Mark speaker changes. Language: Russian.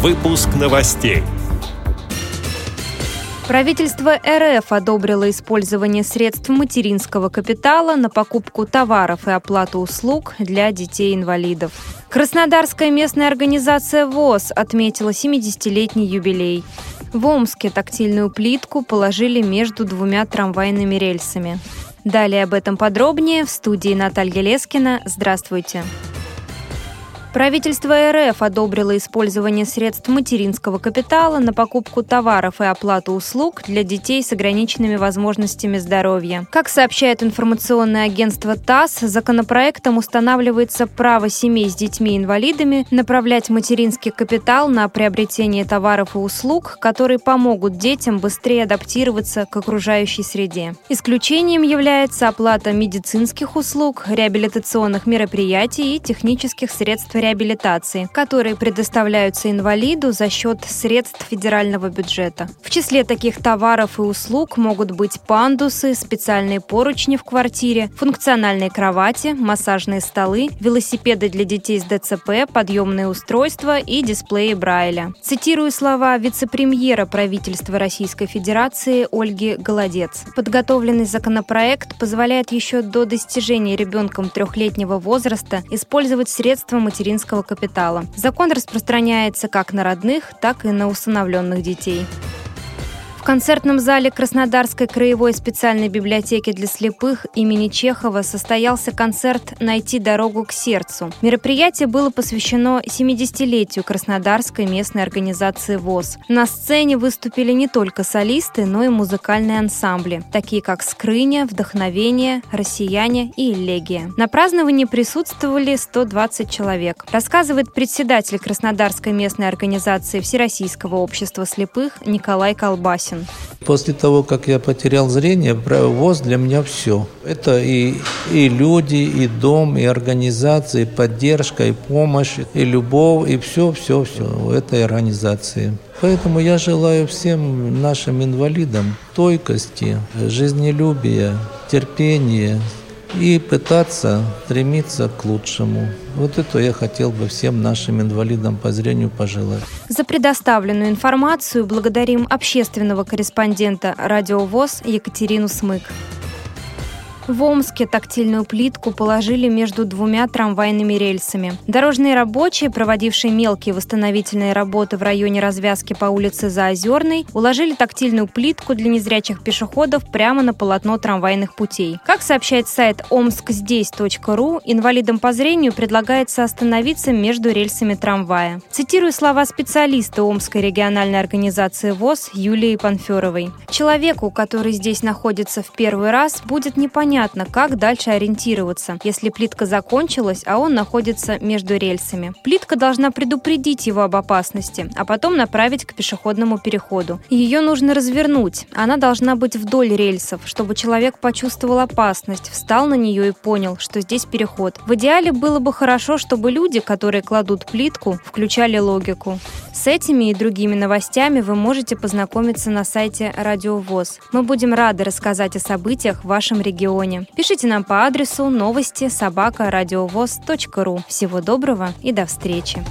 Speaker 1: Выпуск новостей.
Speaker 2: Правительство РФ одобрило использование средств материнского капитала на покупку товаров и оплату услуг для детей-инвалидов. Краснодарская местная организация ВОЗ отметила 70-летний юбилей. В Омске тактильную плитку положили между двумя трамвайными рельсами. Далее об этом подробнее в студии Наталья Лескина. Здравствуйте. Здравствуйте. Правительство РФ одобрило использование средств материнского капитала на покупку товаров и оплату услуг для детей с ограниченными возможностями здоровья. Как сообщает информационное агентство ТАСС, законопроектом устанавливается право семей с детьми-инвалидами направлять материнский капитал на приобретение товаров и услуг, которые помогут детям быстрее адаптироваться к окружающей среде. Исключением является оплата медицинских услуг, реабилитационных мероприятий и технических средств реабилитации, которые предоставляются инвалиду за счет средств федерального бюджета. В числе таких товаров и услуг могут быть пандусы, специальные поручни в квартире, функциональные кровати, массажные столы, велосипеды для детей с ДЦП, подъемные устройства и дисплеи Брайля. Цитирую слова вице-премьера правительства Российской Федерации Ольги Голодец. Подготовленный законопроект позволяет еще до достижения ребенком трехлетнего возраста использовать средства материального материнского капитала. Закон распространяется как на родных, так и на усыновленных детей концертном зале Краснодарской краевой специальной библиотеки для слепых имени Чехова состоялся концерт «Найти дорогу к сердцу». Мероприятие было посвящено 70-летию Краснодарской местной организации ВОЗ. На сцене выступили не только солисты, но и музыкальные ансамбли, такие как «Скрыня», «Вдохновение», «Россияне» и «Элегия». На праздновании присутствовали 120 человек. Рассказывает председатель Краснодарской местной организации Всероссийского общества слепых Николай Колбасин важен.
Speaker 3: После того, как я потерял зрение, ВОЗ для меня все. Это и, и люди, и дом, и организация, и поддержка, и помощь, и любовь, и все, все, все в этой организации. Поэтому я желаю всем нашим инвалидам стойкости, жизнелюбия, терпения, и пытаться стремиться к лучшему. Вот это я хотел бы всем нашим инвалидам по зрению пожелать.
Speaker 2: За предоставленную информацию благодарим общественного корреспондента «Радио ВОЗ» Екатерину Смык. В Омске тактильную плитку положили между двумя трамвайными рельсами. Дорожные рабочие, проводившие мелкие восстановительные работы в районе развязки по улице Заозерной, уложили тактильную плитку для незрячих пешеходов прямо на полотно трамвайных путей. Как сообщает сайт омскздесь.ру, инвалидам по зрению предлагается остановиться между рельсами трамвая. Цитирую слова специалиста Омской региональной организации ВОЗ Юлии Панферовой. Человеку, который здесь находится в первый раз, будет непонятно, непонятно, как дальше ориентироваться, если плитка закончилась, а он находится между рельсами. Плитка должна предупредить его об опасности, а потом направить к пешеходному переходу. Ее нужно развернуть. Она должна быть вдоль рельсов, чтобы человек почувствовал опасность, встал на нее и понял, что здесь переход. В идеале было бы хорошо, чтобы люди, которые кладут плитку, включали логику. С этими и другими новостями вы можете познакомиться на сайте Радио ВОЗ. Мы будем рады рассказать о событиях в вашем регионе. Пишите нам по адресу новости собака ру. Всего доброго и до встречи!